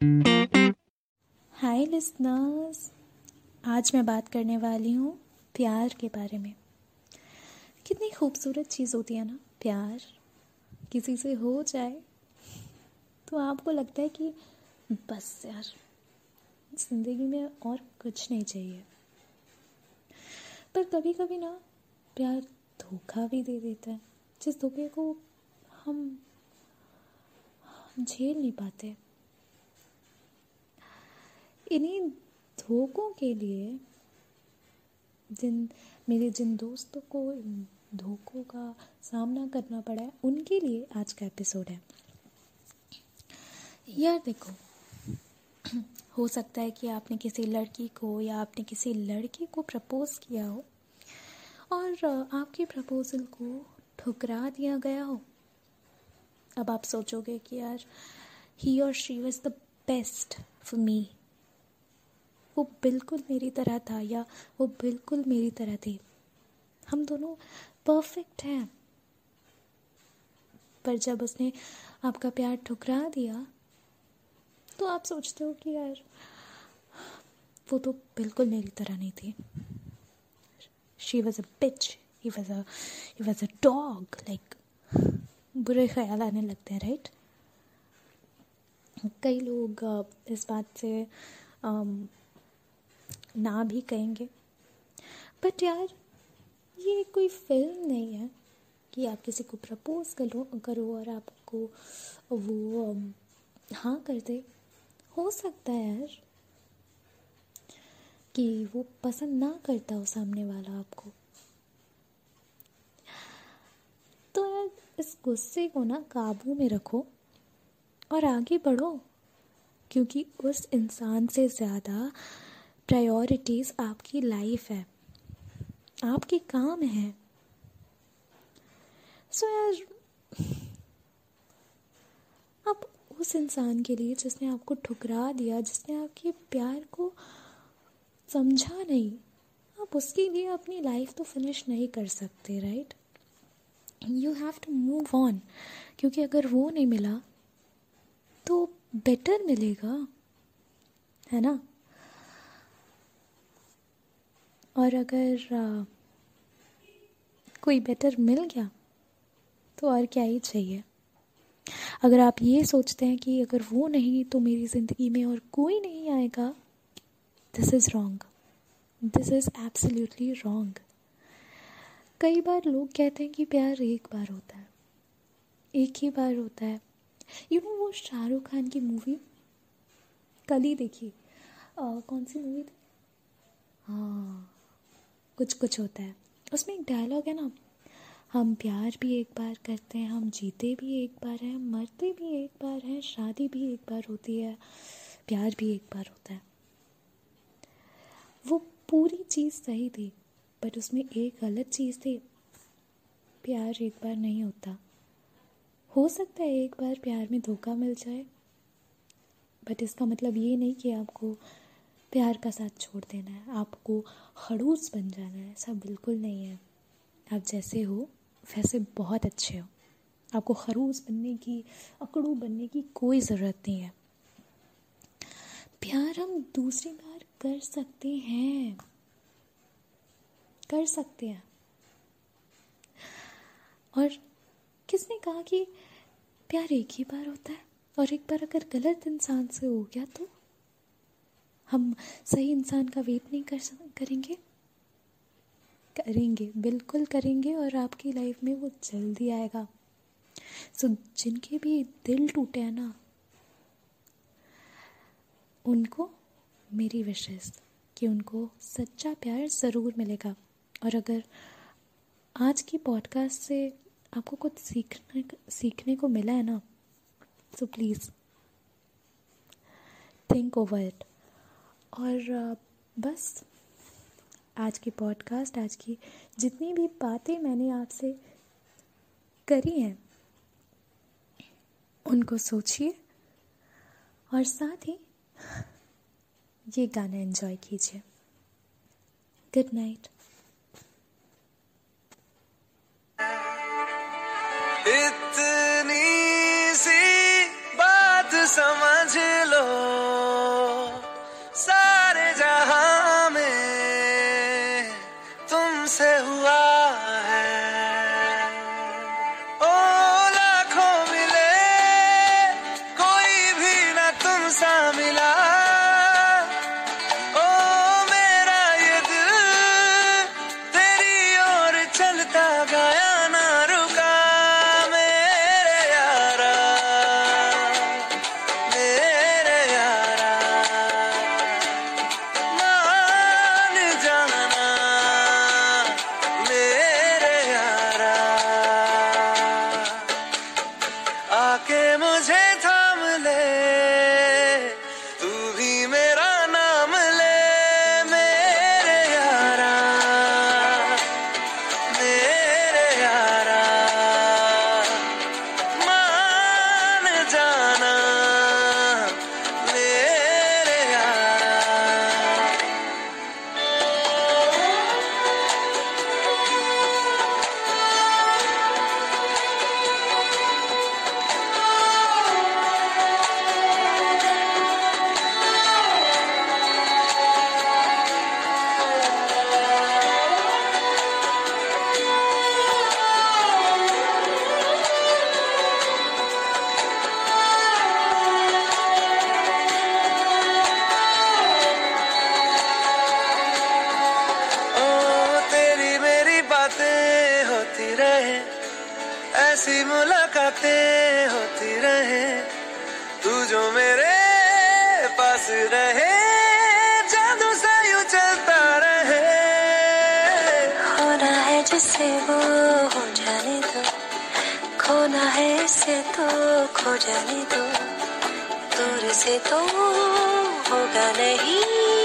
हाय listeners आज मैं बात करने वाली हूँ प्यार के बारे में। कितनी खूबसूरत चीज़ होती है ना, प्यार। किसी से हो जाए तो आपको लगता है कि बस यार, ज़िंदगी में और कुछ नहीं चाहिए। पर कभी कभी ना, प्यार धोखा भी दे देता है। जिस धोखे को हम झेल नहीं पाते। इन्हीं धोखों के लिए जिन, मेरे जिन दोस्तों को धोखों का सामना करना पड़ा है, उनके लिए आज का एपिसोड है। यार देखो, हो सकता है कि आपने किसी लड़की को या आपने किसी लड़के को प्रपोज किया हो और आपके प्रपोजल को ठुकरा दिया गया हो। अब आप सोचोगे कि यार ही और she was the best for me वो बिल्कुल मेरी तरह था या वो बिल्कुल मेरी तरह थी। हम दोनों परफेक्ट हैं। पर जब उसने आपका प्यार ठुकरा दिया तो आप सोचते हो कि यार, वो तो बिल्कुल मेरी तरह नहीं थी। She was a bitch he was a he was a dog like बुरे ख्याल आने लगते हैं राइट कई लोग इस बात से ना भी कहेंगे। बट यार, ये कोई फ़िल्म नहीं है कि आप किसी को प्रपोज करो करो और आपको वो हाँ कर दे। हो सकता है यार कि वो पसंद ना करता हो सामने वाला आपको। तो यार, इस गुस्से को ना काबू में रखो और आगे बढ़ो, क्योंकि उस इंसान से ज़्यादा प्रायोरिटीज़ आपकी लाइफ है। आपके काम है। सो so यार उस इंसान के लिए जिसने आपको ठुकरा दिया, जिसने आपके प्यार को समझा नहीं, आप उसके लिए अपनी लाइफ तो फिनिश नहीं कर सकते right you have to move on क्योंकि अगर वो नहीं मिला तो बेटर मिलेगा, है ना? और अगर आ, कोई बेटर मिल गया तो और क्या ही चाहिए? अगर आप ये सोचते हैं कि अगर वो नहीं तो मेरी ज़िंदगी में और कोई नहीं आएगा this is wrong this is absolutely wrong कई बार लोग कहते हैं कि प्यार एक बार होता है एक ही बार होता है। यू नो वो शाहरुख खान की मूवी कल ही देखी। कौन सी मूवी थी? हाँ। कुछ कुछ होता है। उसमें एक डायलॉग है ना, हम प्यार भी एक बार करते हैं, हम जीते भी एक बार हैं मरते भी एक बार हैं, शादी भी एक बार होती है, प्यार भी एक बार होता है। वो पूरी चीज़ सही थी बट उसमें एक गलत चीज़ थी, प्यार एक बार नहीं होता। हो सकता है एक बार प्यार में धोखा मिल जाए बट इसका मतलब ये नहीं कि आपको प्यार का साथ छोड़ देना है, आपको खड़ूस बन जाना है, ऐसा बिल्कुल नहीं है। आप जैसे हो, वैसे बहुत अच्छे हो। आपको खरूस बनने की, अकड़ू बनने की कोई ज़रूरत नहीं है। प्यार हम दूसरी बार कर सकते हैं। कर सकते हैं। और किसने कहा कि प्यार एक ही बार होता है? और एक बार अगर गलत इंसान से हो गया तो? हम सही इंसान का वेट नहीं कर करेंगे? करेंगे, बिल्कुल करेंगे और आपकी लाइफ में वो जल्दी आएगा। सो जिनके भी दिल टूटे हैं ना, उनको मेरी विशेष कि उनको सच्चा प्यार ज़रूर मिलेगा। और अगर आज की पॉडकास्ट से आपको कुछ सीखने सीखने को मिला है ना तो प्लीज़ थिंक ओवर इट और बस। आज की पॉडकास्ट आज की जितनी भी बातें मैंने आपसे करी हैं, उनको सोचिए और साथ ही ये गाना एंजॉय कीजिए। गुड नाइट इतनी सी बात समझ लो। ऐसी मुलाकातें होती रहे। तू जो मेरे पास रहे, जादू सा यू चलता रहे। होना है जिससे वो हो जाने दो। खोना है इससे तो खो जाने दो। दूर से तो होगा नहीं।